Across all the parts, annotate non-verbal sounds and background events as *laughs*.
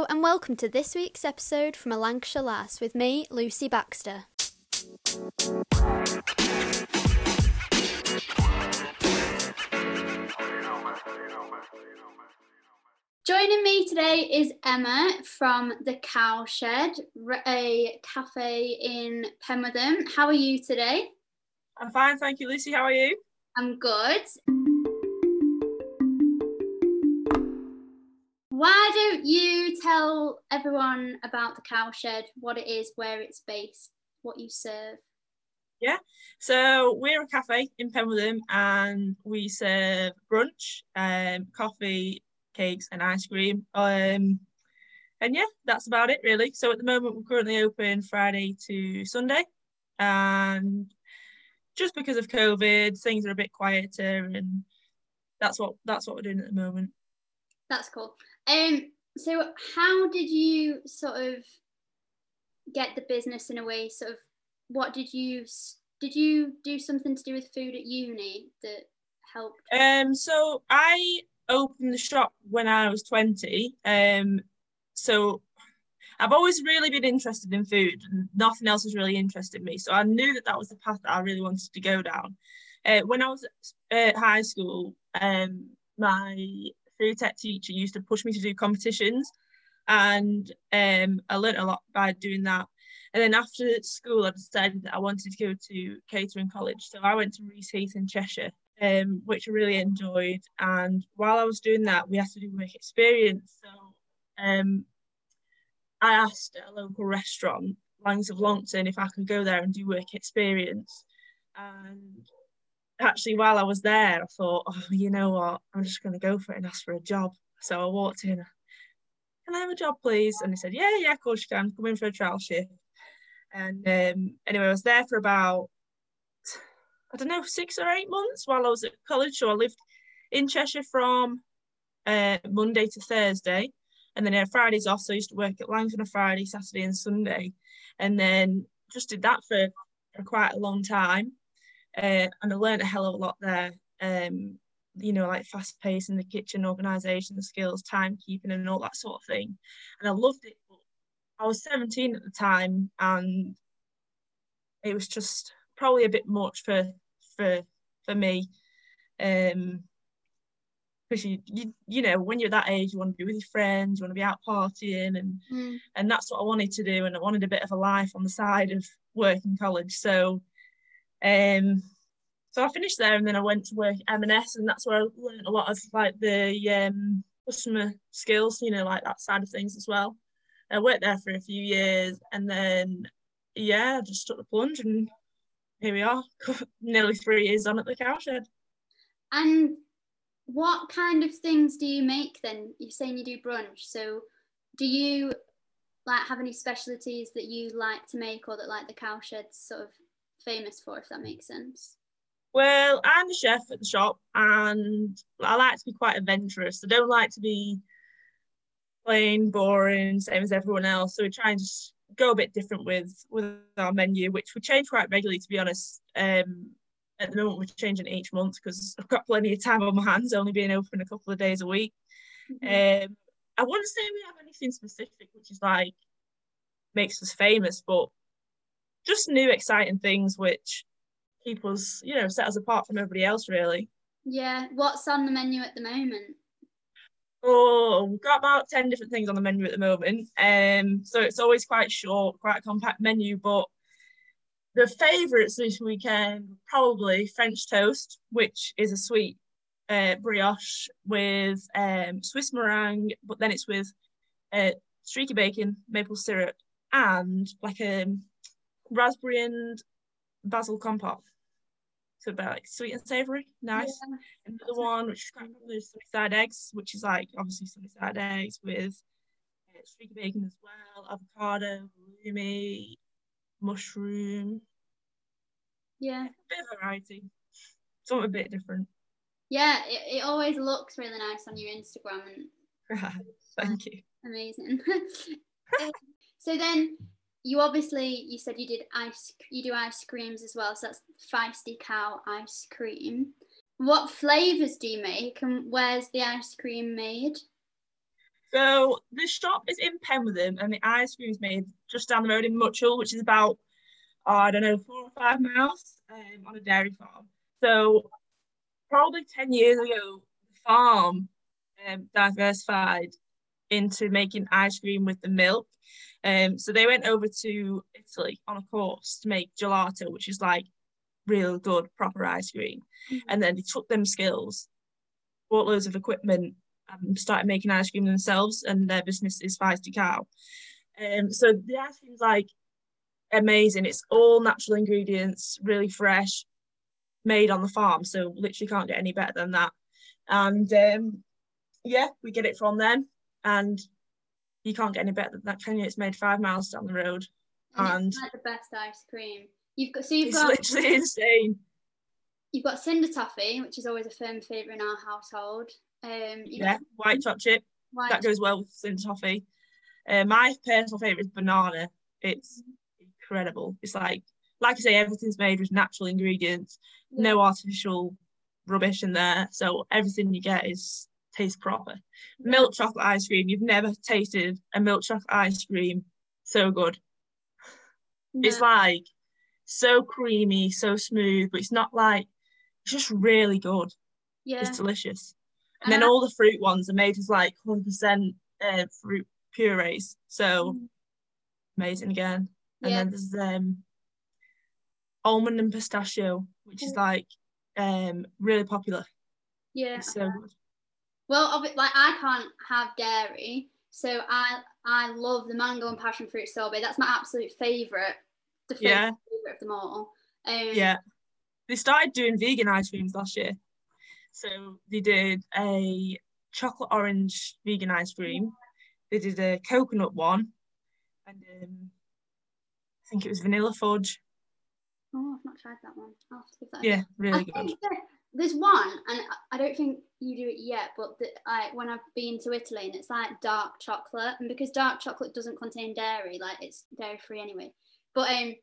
Hello, and welcome to this week's episode from A Lancashire Lass with me, Lucy Baxter. Joining me today is Emma from the Cowshed, a cafe in Penwortham. How are you today? I'm fine, thank you, Lucy. How are you? I'm good. Why don't you tell everyone about the Cowshed, what it is, where it's based, what you serve? Yeah, so we're a cafe in Penwortham and we serve brunch, um, coffee, cakes, and ice cream. Um, and yeah, that's about it really. So at the moment, we're currently open Friday to Sunday, and just because of COVID, things are a bit quieter, and that's what that's what we're doing at the moment. That's cool. Um, so how did you sort of get the business in a way? Sort of, what did you did you do something to do with food at uni that helped? Um, so I opened the shop when I was twenty. Um, so I've always really been interested in food, nothing else has really interested me. So I knew that that was the path that I really wanted to go down. Uh, when I was at high school, um, my food tech teacher used to push me to do competitions, and um, I learned a lot by doing that. And then after school, I decided that I wanted to go to catering college. So I went to Reaseheath in Cheshire, um, which I really enjoyed. And while I was doing that, we had to do work experience. So um, I asked a local restaurant, Langs of Longton, if I could go there and do work experience. And actually, while I was there, I thought, oh, you know what? I'm just going to go for it and ask for a job. So I walked in. Can I have a job, please? And they said, yeah, yeah, of course you can. Come in for a trial shift. And um, anyway, I was there for about, I don't know, six or eight months while I was at college. So I lived in Cheshire from uh, Monday to Thursday. And then I had Fridays off. So I used to work at Langs on a Friday, Saturday, and Sunday. And then just did that for, for quite a long time uh, and I learned a hell of a lot there. Um, you know, like fast pace in the kitchen, organisation skills, timekeeping, and all that sort of thing. And I loved it. But I was 17 at the time, and it was just probably a bit much for for for me. Um, because you, you you know when you're that age you want to be with your friends you want to be out partying and mm. and that's what I wanted to do and I wanted a bit of a life on the side of work in college so um, so I finished there and then I went to work at M&S and that's where I learned a lot of like the um, customer skills, you know, like that side of things as well. I worked there for a few years and then, yeah, I just took the plunge and here we are, *laughs* nearly three years on at the cowshed. And what kind of things do you make then? You're saying you do brunch, so do you like have any specialties that you like to make or that like the cowshed sort of famous for, if that makes sense? Well, I'm the chef at the shop and I like to be quite adventurous. I don't like to be plain, boring, same as everyone else. So we try and just go a bit different with with our menu, which we change quite regularly, to be honest. Um, at the moment, we're changing each month because I've got plenty of time on my hands, only being open a couple of days a week. Mm-hmm. Um, I wouldn't say we have anything specific, which is like makes us famous, but just new exciting things which keep us you know set us apart from everybody else really. Yeah what's on the menu at the moment? Oh we've got about 10 different things on the menu at the moment. Um so it's always quite short quite a compact menu but the favorites this weekend probably french toast which is a sweet uh, brioche with um, swiss meringue but then it's with uh, streaky bacon maple syrup and like a um, raspberry and basil compote. So about like sweet and savory, nice. Yeah. Another one which is kind of sunny side eggs, which is like obviously sunny side eggs with uh, streaky bacon as well, avocado, halloumi, mushroom. Yeah. A bit of variety. Something a bit different. Yeah, it, it always looks really nice on your Instagram and right. *laughs* thank you. Amazing. *laughs* so then you obviously you said you did ice you do ice creams as well so that's feisty cow ice cream what flavors do you make and where's the ice cream made So the shop is in Penwortham and the ice cream is made just down the road in Much Hoole, which is about, oh, I don't know, four or five miles um, on a dairy farm. So probably 10 years ago, the farm um, diversified into making ice cream with the milk. Um, so they went over to Italy on a course to make gelato, which is like real good, proper ice cream. Mm-hmm. And then they took them skills, bought loads of equipment, and started making ice cream themselves. And their business is Feisty Cow. Um, so the ice cream's like amazing. It's all natural ingredients, really fresh, made on the farm. So literally can't get any better than that. And um, yeah, we get it from them. And you can't get any better than that, can you? It's made five miles down the road. And, and like the best ice cream. You've got so you've it's got literally *laughs* insane. You've got cinder toffee, which is always a firm favourite in our household. Um, yeah, white chocolate. White that goes well with cinder toffee. Uh, my personal favourite is banana. It's mm-hmm. incredible. It's like, like I say, everything's made with natural ingredients, yeah. no artificial rubbish in there. So everything you get is tastes proper. Milk chocolate ice cream. You've never tasted a milk chocolate ice cream so good. Yeah. It's like so creamy, so smooth, but it's not like it's just really good. Yeah. It's delicious. And, then all the fruit ones are made with like 100% uh, fruit purees. So mm. amazing again. And yeah. then there's um almond and pistachio, which is like um really popular. Yeah. It's so good. Well, like I can't have dairy, so I I love the mango and passion fruit sorbet. That's my absolute favorite. The yeah. favorite of them all. Um, yeah. They started doing vegan ice creams last year. So they did a chocolate orange vegan ice cream. They did a coconut one, and um, I think it was vanilla fudge. Oh, I've not tried that one. I'll have to give that. Yeah, really good. There's one, and I don't think you do it yet, but the, I, when I've been to Italy, and it's like dark chocolate, and because dark chocolate doesn't contain dairy, like it's dairy free anyway. But um,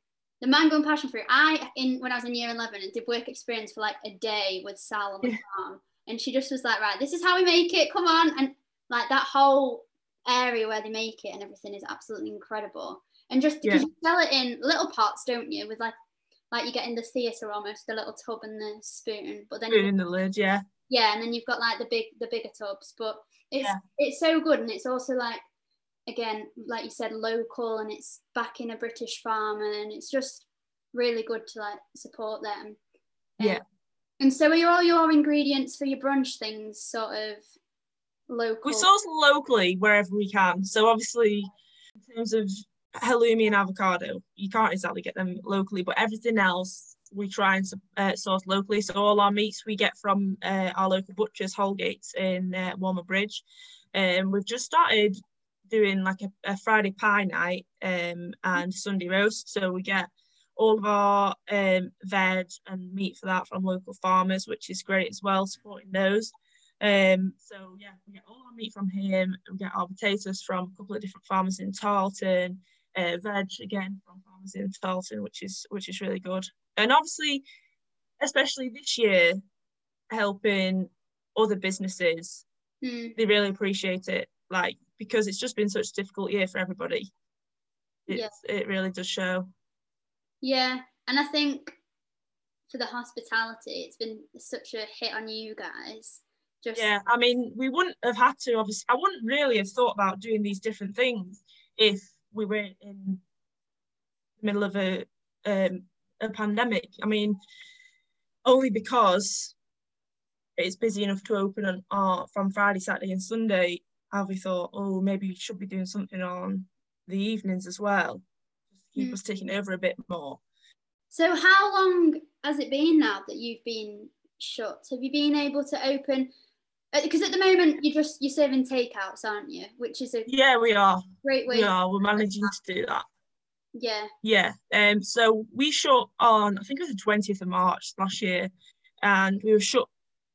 the mango and passion fruit. I in when I was in year eleven and did work experience for like a day with Sal on the yeah. farm, and she just was like, right, this is how we make it. Come on, and like that whole area where they make it and everything is absolutely incredible. And just because yeah. you sell it in little pots, don't you? With like like you get in the theatre almost, the little tub and the spoon. But then spoon in the lid, yeah. Yeah, and then you've got like the big the bigger tubs. But it's yeah. it's so good and it's also like again, like you said, local and it's back in a British farm and it's just really good to like support them. Um, yeah. And so are all your ingredients for your brunch things sort of local? We source locally wherever we can. So obviously in terms of halloumi and avocado, you can't exactly get them locally, but everything else we try and uh, source locally. So all our meats we get from uh, our local butchers, Holgates in uh, Walmer Bridge. Um, we've just started doing like a, a Friday pie night um, and Sunday roast. So we get all of our um, veg and meat for that from local farmers, which is great as well, supporting those. Um, so yeah, we get all our meat from him. We get our potatoes from a couple of different farmers in Tarleton, uh, veg again from farmers in Tarleton, which is which is really good. And obviously, especially this year, helping other businesses, mm. they really appreciate it. Like because it's just been such a difficult year for everybody. It's, yeah. It really does show. Yeah, and I think for the hospitality, it's been such a hit on you guys. Just yeah, I mean, we wouldn't have had to. Obviously, I wouldn't really have thought about doing these different things if we were in the middle of a um, a pandemic. I mean, only because it's busy enough to open on uh, from Friday, Saturday, and Sunday have we thought, oh, maybe we should be doing something on the evenings as well, just keep mm. us taking over a bit more. So, how long has it been now that you've been shut? Have you been able to open? Because uh, at the moment you're just you're serving takeouts, aren't you? Which is a yeah, we are great way. We are. We're managing to do that. Yeah. Yeah. Um. So we shut on I think it was the twentieth of March last year, and we were shut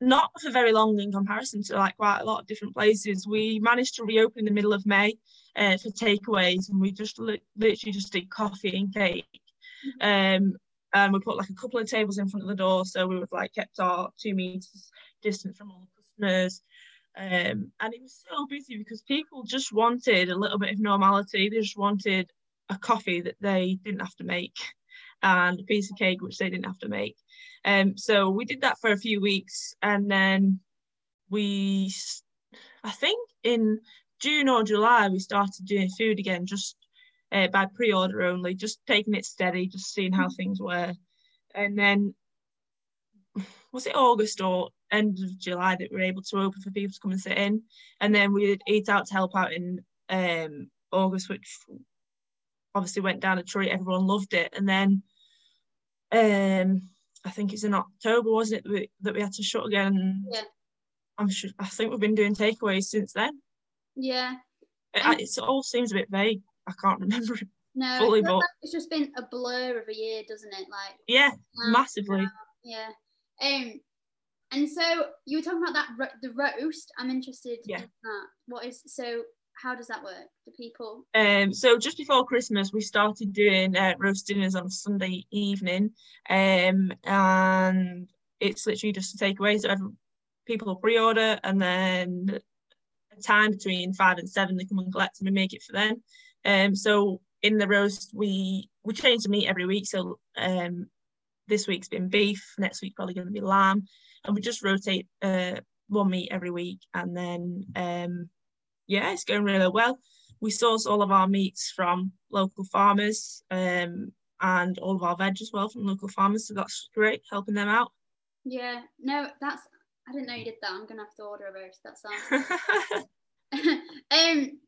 not for very long in comparison to like quite a lot of different places. We managed to reopen in the middle of May uh, for takeaways, and we just li- literally just did coffee and cake. Mm-hmm. Um, and we put like a couple of tables in front of the door, so we would like kept our two meters distance from all the customers. Um, and it was so busy because people just wanted a little bit of normality. They just wanted a coffee that they didn't have to make *laughs* and a piece of cake which they didn't have to make. Um, so we did that for a few weeks and then we, I think in June or July, we started doing food again, just uh, by pre-order only, just taking it steady, just seeing how things were. And then *sighs* was it August or end of July that we were able to open for people to come and sit in. And then we did Eat Out to help out in um, August, which obviously went down a treat. Everyone loved it. And then um, I think it's in October, wasn't it, that we, that we had to shut again? Yeah. I'm sure. I think we've been doing takeaways since then. Yeah. It, it all seems a bit vague. I can't *laughs* remember No, fully, it feels but like it's just been a blur of a year, doesn't it? Like yeah, um, massively. Yeah. Um, and so you were talking about that ro- the roast. I'm interested Yeah. in that. What is so? How does that work? Do people? Um, so just before Christmas, we started doing uh, roast dinners on Sunday evening, um, and it's literally just a takeaway. So every, people pre-order, and then a time between five and seven, they come and collect, and we make it for them. Um, so in the roast, we we change the meat every week. So um, this week's been beef, next week probably going to be lamb, and we just rotate uh, one meat every week, and then um, yeah, it's going really well. We source all of our meats from local farmers um, and all of our veg as well from local farmers. So that's great, helping them out. Yeah. No, that's. I didn't know you did that. I'm gonna have to order a roast. That sounds. *laughs* *laughs* um.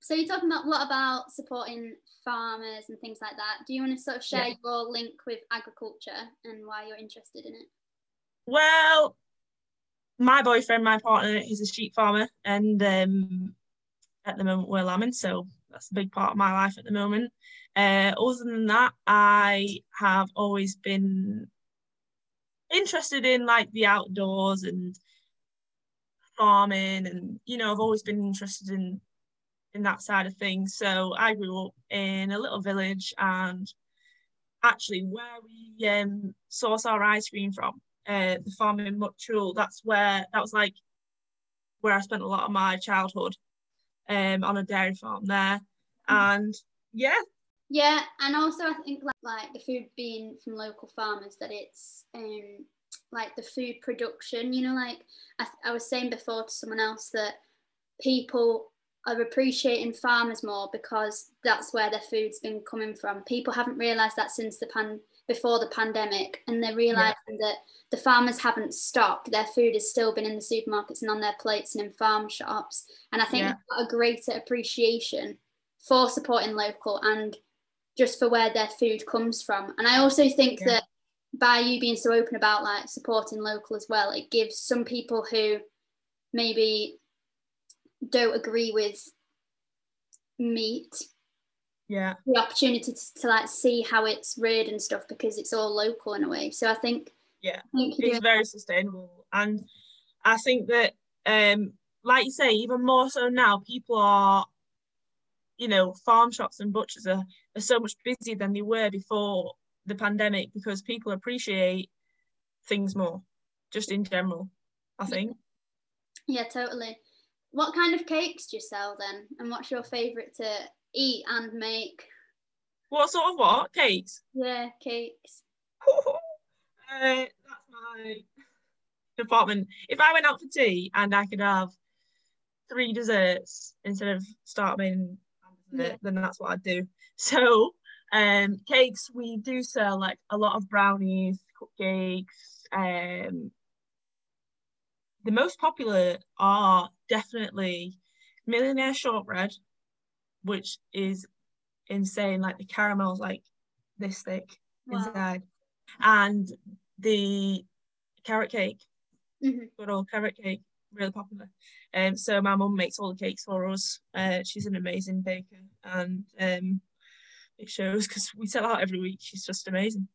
So you're talking about lot about supporting farmers and things like that? Do you want to sort of share Yeah. your link with agriculture and why you're interested in it? Well, my boyfriend, my partner, he's a sheep farmer, and um, at the moment we're lambing, so that's a big part of my life at the moment. Uh, other than that, I have always been interested in like the outdoors and farming, and you know, I've always been interested in in that side of things. So I grew up in a little village, and actually, where we um, source our ice cream from, uh, the farm in Much Hoole, that's where that was like where I spent a lot of my childhood um, on a dairy farm there. And yeah, Yeah, and also I think like, like the food being from local farmers that it's um like the food production. You know, like I, th- I was saying before to someone else that people are appreciating farmers more because that's where their food's been coming from. People haven't realised that since the pan before the pandemic, and they're realising that the farmers haven't stopped. Their food has still been in the supermarkets and on their plates and in farm shops. And I think Yeah. they've got a greater appreciation for supporting local and just for where their food comes from. And I also think Yeah. that by you being so open about like supporting local as well, it gives some people who maybe don't agree with meat yeah, the opportunity to, to like see how it's reared and stuff because it's all local in a way. So I think Yeah. I think it's very sustainable. And I think that, um, like you say, even more so now, people are, you know, farm shops and butchers are, are so much busier than they were before the pandemic because people appreciate things more, just in general, I think. yeah, totally. What kind of cakes do you sell then? And what's your favourite to eat and make? What sort of what? Cakes? Yeah, cakes. *laughs* uh, that's my department. If I went out for tea and I could have three desserts instead of starting Yeah. then that's what I'd do. *laughs* So, um, cakes we do sell like a lot of brownies, cupcakes. Um, the most popular are definitely millionaire shortbread, which is insane. Like the caramel's like this thick Wow. inside, and the carrot cake, Mhm. good old carrot cake, really popular. Um, so my mum makes all the cakes for us. Uh, she's an amazing baker, and um, it shows because we sell out every week. She's just amazing.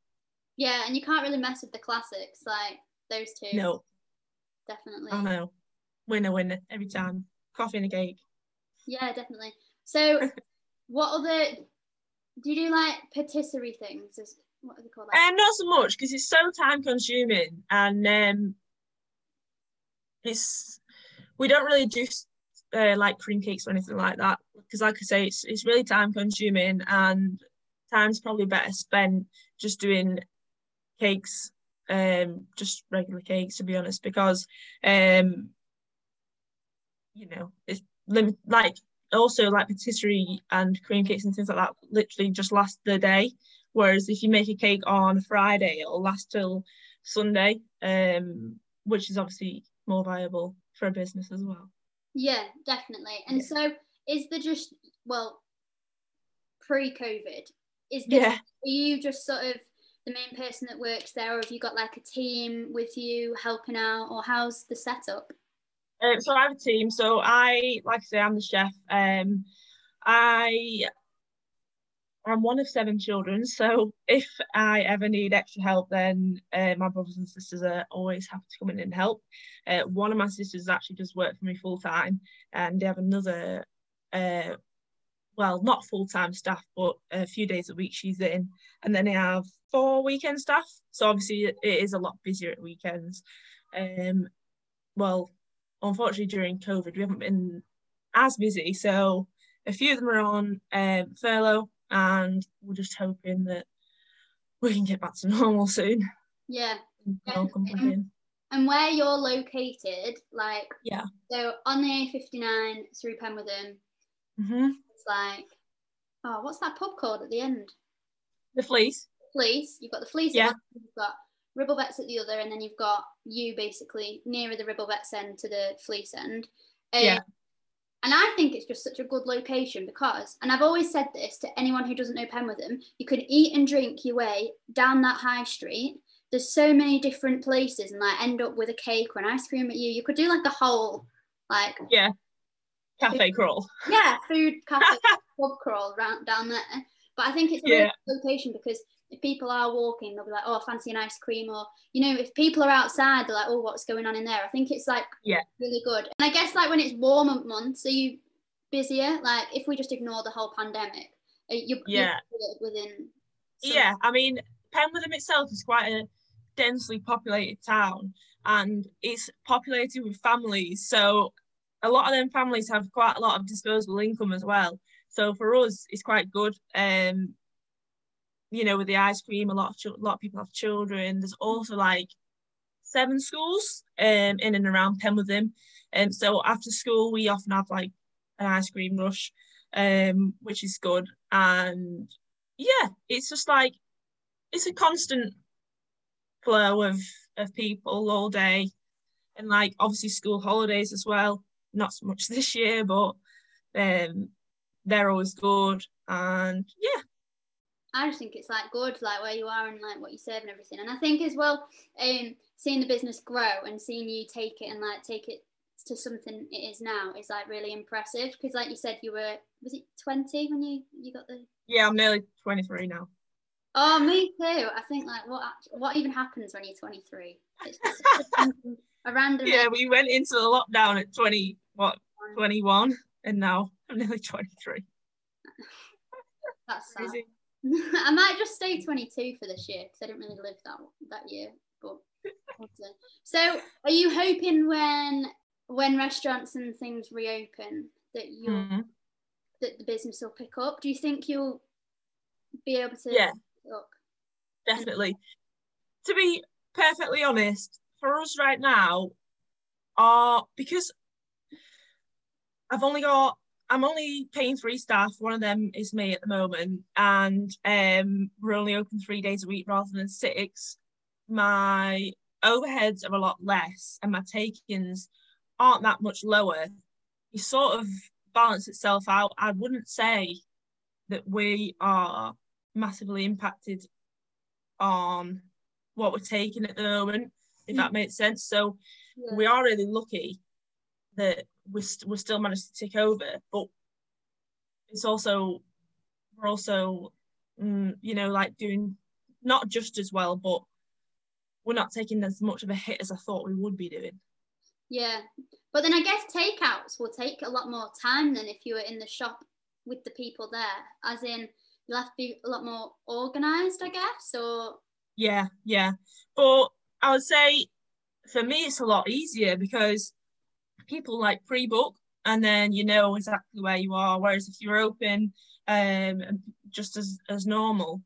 Yeah, and you can't really mess with the classics like those two. No, definitely. I know, winner, winner every time. Coffee and a cake. Yeah, definitely. So, what other do you do like patisserie things? What do they call that? And not so much because it's so time consuming and um, it's we don't really do uh, like cream cakes or anything like that because, like I say, it's it's really time consuming and time's probably better spent just doing cakes, um, just regular cakes to be honest, because um, you know, it's lim- like also like patisserie and cream cakes and things like that literally just last the day. Whereas if you make a cake on Friday, it'll last till Sunday, um, which is obviously more viable for a business as well. Yeah, definitely. And yeah. so is there just well pre-COVID, is there, yeah. are you just sort of the main person that works there or have you got like a team with you helping out or how's the setup? Um, so I have a team. So I, like I say, I'm the chef. Um, I I'm one of seven children, so if I ever need extra help, then uh, my brothers and sisters are always happy to come in and help. Uh, one of my sisters actually does work for me full time, and they have another, uh, well, not full time staff, but a few days a week she's in, and then they have four weekend staff. So obviously it is a lot busier at weekends. Um, well, unfortunately during COVID we haven't been as busy, so a few of them are on um, furlough and we're just hoping that we can get back to *laughs* normal soon. Yeah. And, and where you're located, like yeah, so on the A59 through Penwortham, mm-hmm. it's like oh, what's that pub called at the end? The Fleece. Fleece. You've got the Fleece. Yeah. You've got Ribblebets at the other, and then you've got you basically nearer the Ribblebets end to the Fleece end. Um, yeah. And I think it's just such a good location because, and I've always said this to anyone who doesn't know Penwortham, you can eat and drink your way down that high street. There's so many different places and like end up with a cake or an ice cream at you. You could do like a whole like yeah cafe food, crawl. Yeah, food cafe *laughs* pub crawl round down there. But I think it's a yeah. good location because if people are walking, they'll be like, "Oh, fancy an ice cream," or you know, if people are outside, they're like, "Oh, what's going on in there?" I think it's like yeah, really good. And I guess like when it's warmer months, are you busier? Like if we just ignore the whole pandemic, you yeah within. Some- yeah, I mean, Penwortham itself is quite a densely populated town, and it's populated with families, so a lot of them families have quite a lot of disposable income as well. So for us, it's quite good. Um, you know, with the ice cream, a lot of a lot of people have children. There's also like seven schools um in and around Penwortham, and um, so after school we often have like an ice cream rush, um, which is good. And yeah, it's just like it's a constant flow of of people all day, and like obviously school holidays as well. Not so much *laughs* this year, but um, they're always good. And yeah, I just think it's like good, like where you are and like what you serve and everything. And I think as well, um, seeing the business grow and seeing you take it and like take it to something it is now is like really impressive. Because like you said, you were was it twenty when you you got the? Yeah, I'm nearly twenty three now. Oh, me too. I think like what what even happens when you're 23? It's just a *laughs* random. Yeah, we went into the lockdown at 20 what 21, and now I'm nearly 23. That's sad. I might just stay 22 for this year because I didn't really live that that year. But so, are you hoping when when restaurants and things reopen that you mm-hmm. that the business will pick up? Do you think you'll be able to? Yeah, look? definitely. To be perfectly honest, for us right now, are because I've only got I'm only paying three staff. One of them is me at the moment, and um, we're only open three days a week rather than six. My overheads are a lot less, and my takings aren't that much lower. You sort of balance itself out. I wouldn't say that we are massively impacted on what we're taking at the moment, if mm. that makes sense. So yeah. we are really lucky that we st- we still managed to take over, but it's also we're also mm, you know like doing not just as well, but we're not taking as much of a hit as I thought we would be doing. Yeah, but then I guess takeouts will take a lot more time than if you were in the shop with the people there. As in, you'll have to be a lot more organised, I guess. Or yeah, yeah, but I would say for me it's a lot easier because people like pre-book and then you know exactly where you are. Whereas if you're open, um, just as as normal,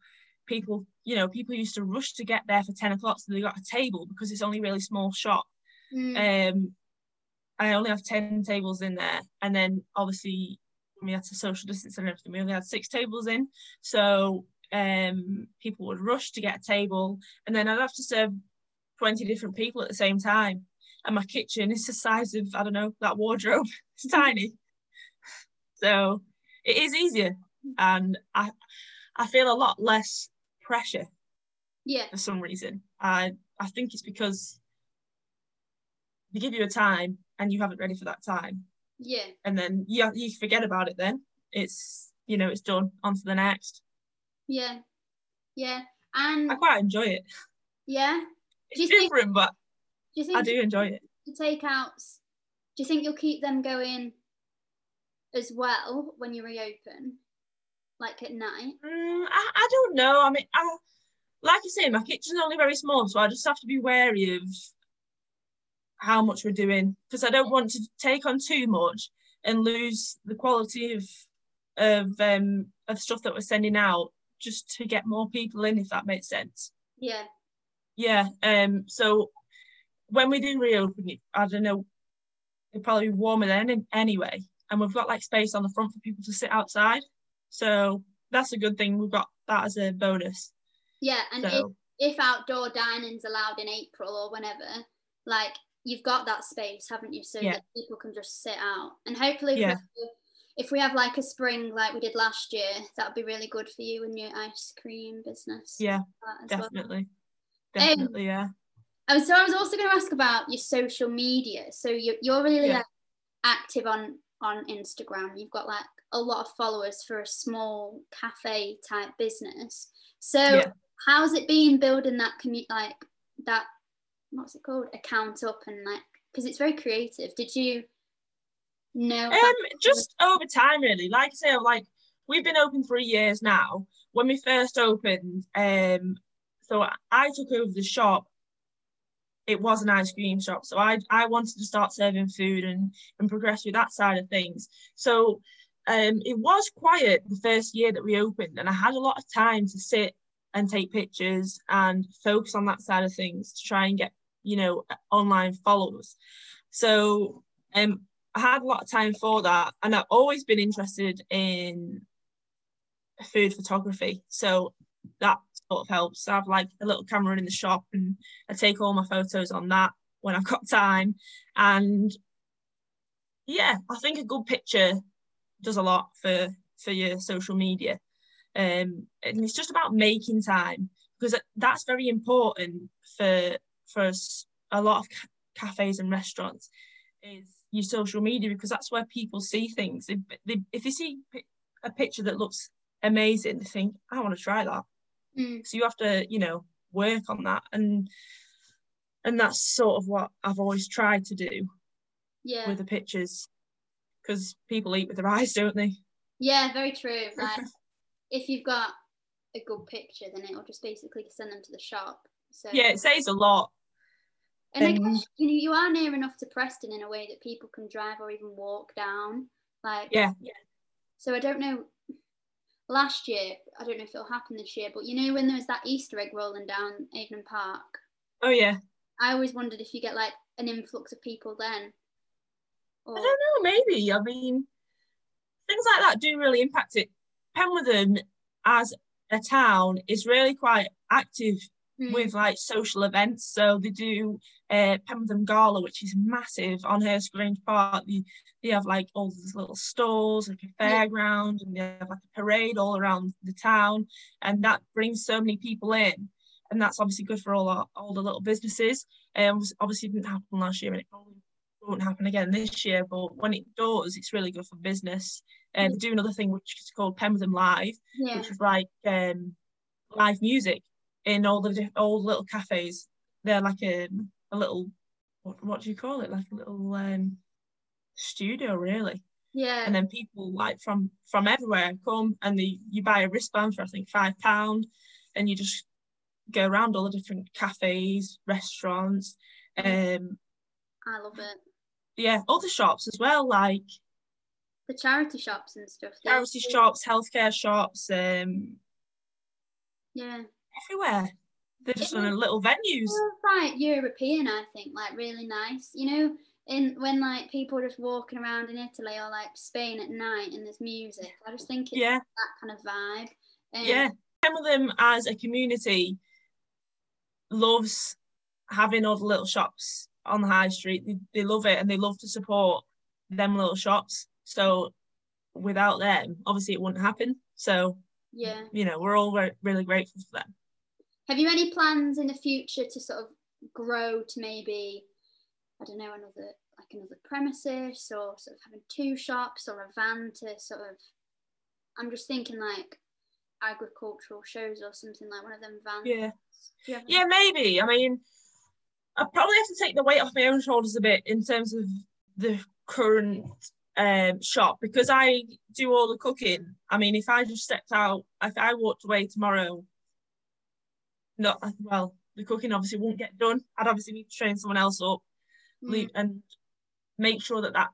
people you know people used to rush to get there for 10 o'clock so they got a table because it's only a really small shop. Mm. Um, I only have 10 tables in there, and then obviously we had to social distance and everything. We only had six tables in, so um, people would rush to get a table, and then I'd have to serve 20 different people at the same time. And my kitchen is the size of, I don't know, that wardrobe. *laughs* It's tiny. So it is easier. And I I feel a lot less pressure. Yeah. For some reason. I I think it's because they give you a time and you haven't ready for that time. Yeah. And then you you forget about it then. It's you know, it's done. On to the next. Yeah. Yeah. And I quite enjoy it. Yeah. It's different, think, but do you think I do enjoy it. The takeouts, do you think you'll keep them going as well when you reopen? Like at night? Mm, I, I don't know. I mean, I, like I say, my kitchen's only very small, so I just have to be wary of how much we're doing because I don't want to take on too much and lose the quality of of um of stuff that we're sending out just to get more people in if that makes sense yeah yeah um so when we do reopen it i don't know it'll probably be warmer then anyway and we've got like space on the front for people to sit outside so that's a good thing we've got that as a bonus yeah and so, if, if outdoor dining's allowed in april or whenever like you've got that space, haven't you? So yeah. that people can just sit out. And hopefully, yeah. if we have like a spring like we did last year, that would be really good for you and your ice cream business. Yeah, definitely. Well. Definitely, um, yeah. Oh, so I was also going to ask about your social media. So you're, you're really yeah. like, active on on Instagram. You've got like a lot of followers for a small cafe type business. So yeah. how's it been building that community, like that what's it called account up and like because it's very creative did you know um just over time really like I say like we've been open three years now when we first opened um so I took over the shop it was an ice cream shop so I I wanted to start serving food and and progress with that side of things so um it was quiet the first year that we opened and I had a lot of time to sit and take pictures and focus on that side of things to try and get you know, online followers. So um, I had a lot of time for that, and I've always been interested in food photography. So that sort of helps. I have like a little camera in the shop, and I take all my photos on that when I've *laughs* got time. And yeah, I think a good picture does a lot for for your social media. Um, and it's just about making time because that's very important for for us, a lot of ca- cafes and restaurants is your social media because that's where people see things. If they, if they see a picture that looks amazing, they think, I want to try that. Mm. So you have to, you know, work on that. And and that's sort of what I've always tried to do yeah. with the pictures because people eat with their *laughs* eyes, don't they? Yeah, very true. *laughs* Like if you've got a good picture, then it'll just basically send them to the shop. So yeah, it says a lot. And I guess you know you are near enough to Preston in a way that people can drive or even walk down. Like yeah, yeah. So I don't know. Last year, I don't know if it'll happen this year, but you know when there was that Easter egg rolling down Avenham Park. Oh yeah. I always wondered if you get like an influx of people then. Or... I don't know. Maybe. I mean, things like that do really impact it. Penwortham as a town is really quite active mm. with like social events. So they do uh, Penwortham Gala, which is massive on Grange Park. They, they have like all these little stalls, like a fairground, and they have like a parade all around the town, and that brings so many people in. And that's obviously good for all our, all the little businesses. Um, obviously didn't happen last year, and it probably won't happen again this year. But when it does, it's really good for business. And um, they do another thing which is called Penwortham Live, yeah. which is like um, live music in all the the little cafes. They're like a a little what, what do you call it? Like a little um, studio, really. Yeah. And then people like from from everywhere come and they you buy a wristband for I think five pound, and you just go around all the different cafes, restaurants. Um, I love it. yeah, other shops as well, like The charity shops and stuff. charity shops, healthcare shops, um, Yeah. Everywhere. They're just on little venues. Like European, I think, like really nice. You know, in when like people are just walking around in Italy or like Spain at night and there's music. I just think it's Yeah, that kind of vibe. Um, yeah. Some of them as a community loves having all the little shops on the high street. They, they love it and they love to support them little shops. So without them, obviously it wouldn't happen. So, Yeah. you know, we're all re- really grateful for them. Have you any plans in the future to sort of grow to maybe, I don't know, another like another premises or sort of having two shops or a van to sort of? I'm just thinking like agricultural shows or something like one of them vans. Yeah. Yeah, maybe. I mean, I probably have to take the weight off my own shoulders a bit in terms of the current um, shop because I do all the cooking. I mean, if I just stepped out, if I walked away tomorrow, not well, the cooking obviously won't get done. I'd obviously need to train someone else up Mm. and make sure that that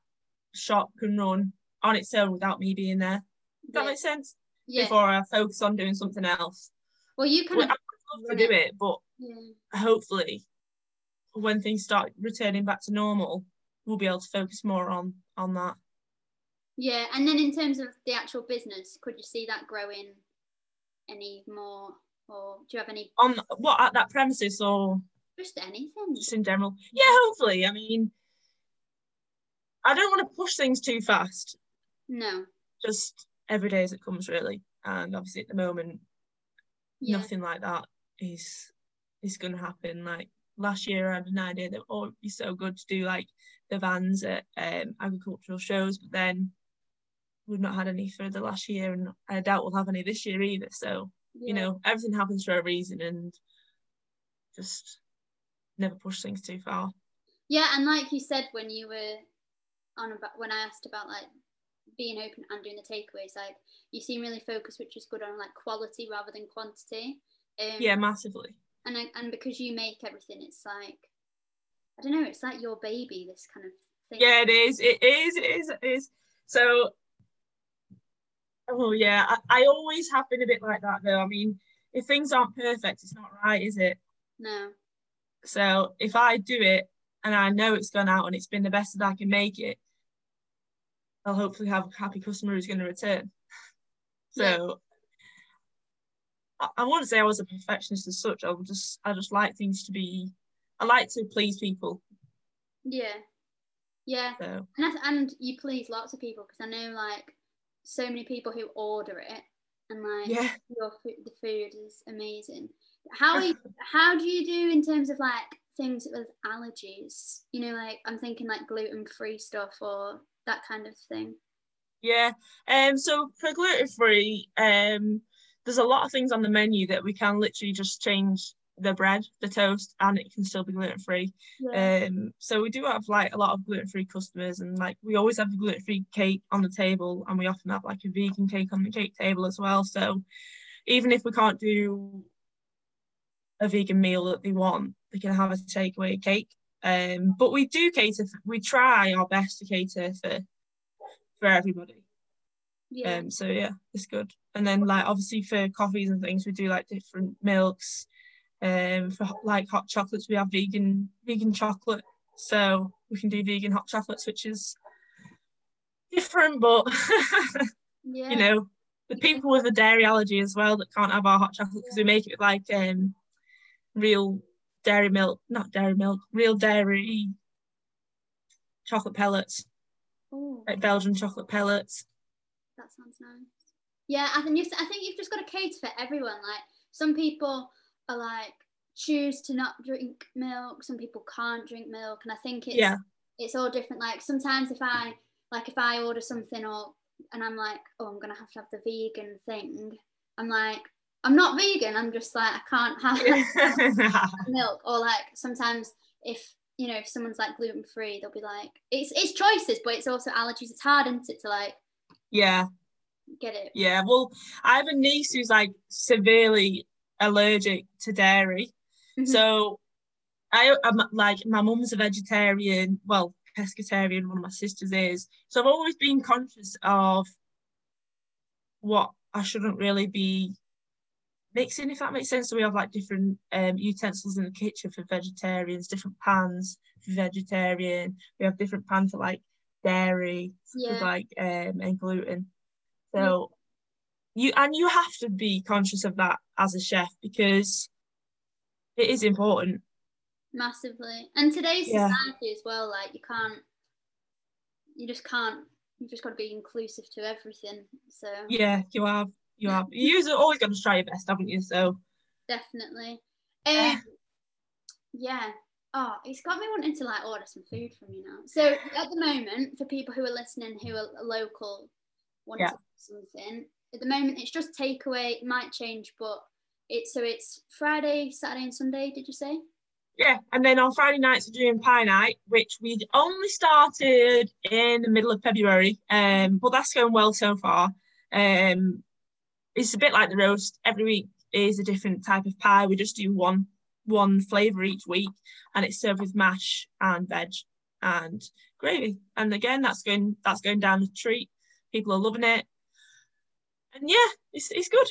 shop can run on its own without me being there. Does that Yeah. make sense? Yeah. Before I focus on doing something else. Well, you can. Well, of. I love to do it, but Yeah. hopefully when things start returning back to normal we'll be able to focus more on on that Yeah, and then in terms of the actual business, could you see that growing any more, or do you have any on what at that premises or just anything? just in general yeah hopefully i mean i don't want to push things too fast No. just every day as it comes really and obviously at the moment Yeah. nothing like that is is going to happen like last year i had an idea that oh it'd be so good to do like the vans at um, agricultural shows but then we've not had any for the last year and i doubt we'll have any this year either so you know everything happens for a reason and just never push things too far Yeah, and like you said when you were on about when I asked about like being open and doing the takeaways, like you seem really focused, which is good on like quality rather than quantity. Um, yeah massively and I- and because you make everything, it's like I don't know, it's like your baby. This kind of thing. yeah it is it is it is it is so oh yeah I, I always have been a bit like that though i mean if things aren't perfect it's not right is it No. So if I do it and I know it's gone out and it's been the best that I can make it, I'll hopefully have a happy customer who's going to return. *laughs* So I, I wouldn't say I was a perfectionist as such. I would just I just like things to be. I like to please people. Yeah. Yeah. So And, and you please lots of people because I know like so many people who order it and like yeah, your food, the food is amazing. How you, how do you do in terms of like things with allergies? You know, like I'm thinking like gluten free stuff or that kind of thing. yeah. Um. So for gluten free, um, there's a lot of things on the menu that we can literally just change the bread, the toast, and it can still be gluten free. Um, so we do have like a lot of gluten-free customers, and like we always have the gluten-free cake on the table, and we often have like a vegan cake on the cake table as well. So even if we can't do a vegan meal that they want, they can have a takeaway cake. Um, but we do cater. For, we try our best to cater for for everybody. yeah. Um, so yeah, it's good. And then like obviously for coffees and things, we do like different milks. Um, for hot- like hot chocolates, we have vegan vegan chocolate, so we can do vegan hot chocolates, which is different, but *laughs* yeah. you know, the people with a dairy allergy as well that can't have our hot chocolate because we make it with like um real dairy milk, not dairy milk, real dairy chocolate pellets, Ooh, like Belgian chocolate pellets. that sounds nice. Yeah, I think you I think you've just got to cater for everyone. Like some people are like choose to not drink milk. Some people can't drink milk, and I think it's Yeah. it's all different. Like sometimes if I like if I order something or and I'm like, oh, I'm gonna have to have the vegan thing. I'm like, I'm not vegan. I'm just like I can't have *laughs* milk. Or like sometimes if you know if someone's like gluten free, they'll be like, it's it's choices, but it's also allergies. It's hard, isn't it, to like yeah. get it. Yeah, well, I have a niece who's like severely allergic to dairy. Mhm. So I I'm like my mum's a vegetarian, well, pescatarian, one of my sisters is. So I've always been conscious of what I shouldn't really be mixing, if that makes sense. So we have like different um, utensils in the kitchen for vegetarians, different pans for vegetarian. We have different pans for like dairy, yeah. like um, and gluten. So you and you have to be conscious of that as a chef because it is important. Massively, and today's yeah. society as well. Like you can't, you just can't. you've just got to be inclusive to everything. So yeah, you have you have *laughs* you're always got to try your best, haven't you? So definitely. Um, yeah. Oh, it's got me wanting to like order some food from you now. So at the moment, for people who are listening who are local, want yeah. something. At the moment, it's just takeaway. It might change, but it's so it's Friday, Saturday, and Sunday. Did you say? Yeah, and then on Friday nights we're doing pie night, which we only started in the middle of February. Um, but that's going well so far. Um, it's a bit like the roast. Every week is a different type of pie. We just do one one flavour each week, and it's served with mash and veg and gravy. And again, that's going that's going down the treat. People are loving it, and yeah, it's it's good.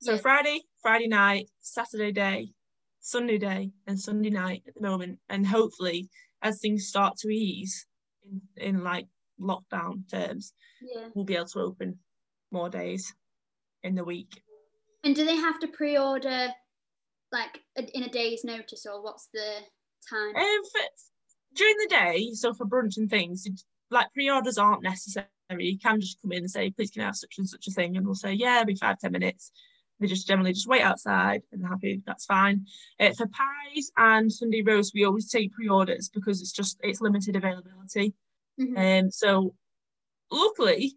So yeah. Friday, Friday night, Saturday day, Sunday day, and Sunday night at the moment, and hopefully as things start to ease in in like lockdown terms, yeah. we'll be able to open more days in the week. And do they have to pre-order like in a day's notice, or what's the time? Um, for, during the day, so for brunch and things, like pre-orders aren't necessary. You can just come in and say, "Please, can I have such and such a thing?" And we'll say, "Yeah, it'll be five ten minutes." They just generally just wait outside and happy. That's fine. Uh, for pies and Sunday roast, we always take pre-orders because it's just it's limited availability. Mm-hmm. Um, so luckily,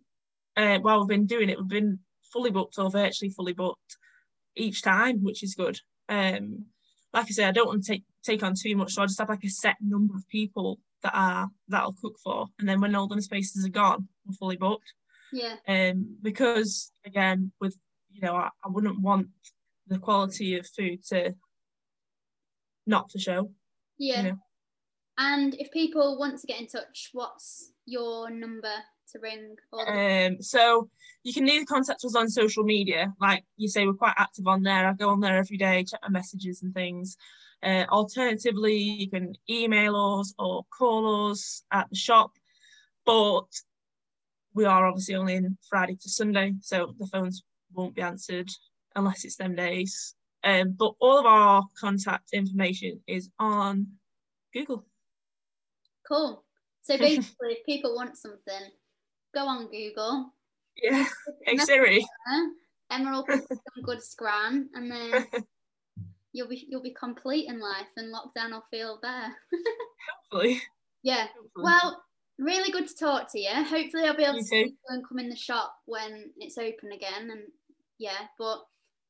uh, while we've been doing it, we've been fully booked or virtually fully booked each time, which is good. Um, like I say, I don't want to take take on too much, so I just have like a set number of people that are that I'll cook for, and then when all the spaces are gone, we're fully booked. Yeah. Um, because again, with you know, I, I wouldn't want the quality of food to not to show. Yeah. You know? And if people want to get in touch, what's your number to ring? Um, so you can either contact us on social media, like you say, we're quite active on there. I go on there every day, check my messages and things. Uh, alternatively, you can email us or call us at the shop, but we are obviously only in Friday to Sunday, so the phones won't be answered unless it's them days. Um, but all of our contact information is on Google. Cool. So basically, if people want something, go on Google. Yeah. Hey Siri. Emma will put some good scran, and then *laughs* you'll be you'll be complete in life, and lockdown will feel better. Hopefully. *laughs* Yeah. Hopefully. Well, really good to talk to you. Hopefully, I'll be able you to see and come in the shop when it's open again. And yeah, but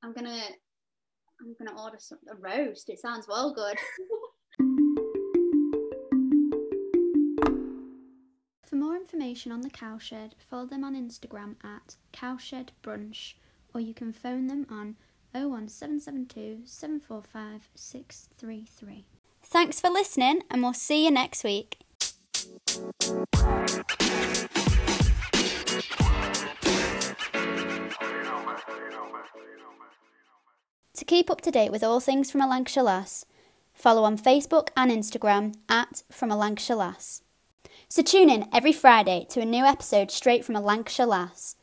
I'm gonna I'm gonna order some a roast. It sounds well good. *laughs* For more information on the cowshed, follow them on Instagram at cowshedbrunch, or you can phone them on 01772 745 633. Thanks for listening, and we'll see you next week. To keep up to date with all things from a Lancashire Lass, follow on Facebook and Instagram at From a Lancashire Lass. So tune in every Friday to a new episode straight from a Lancashire Lass.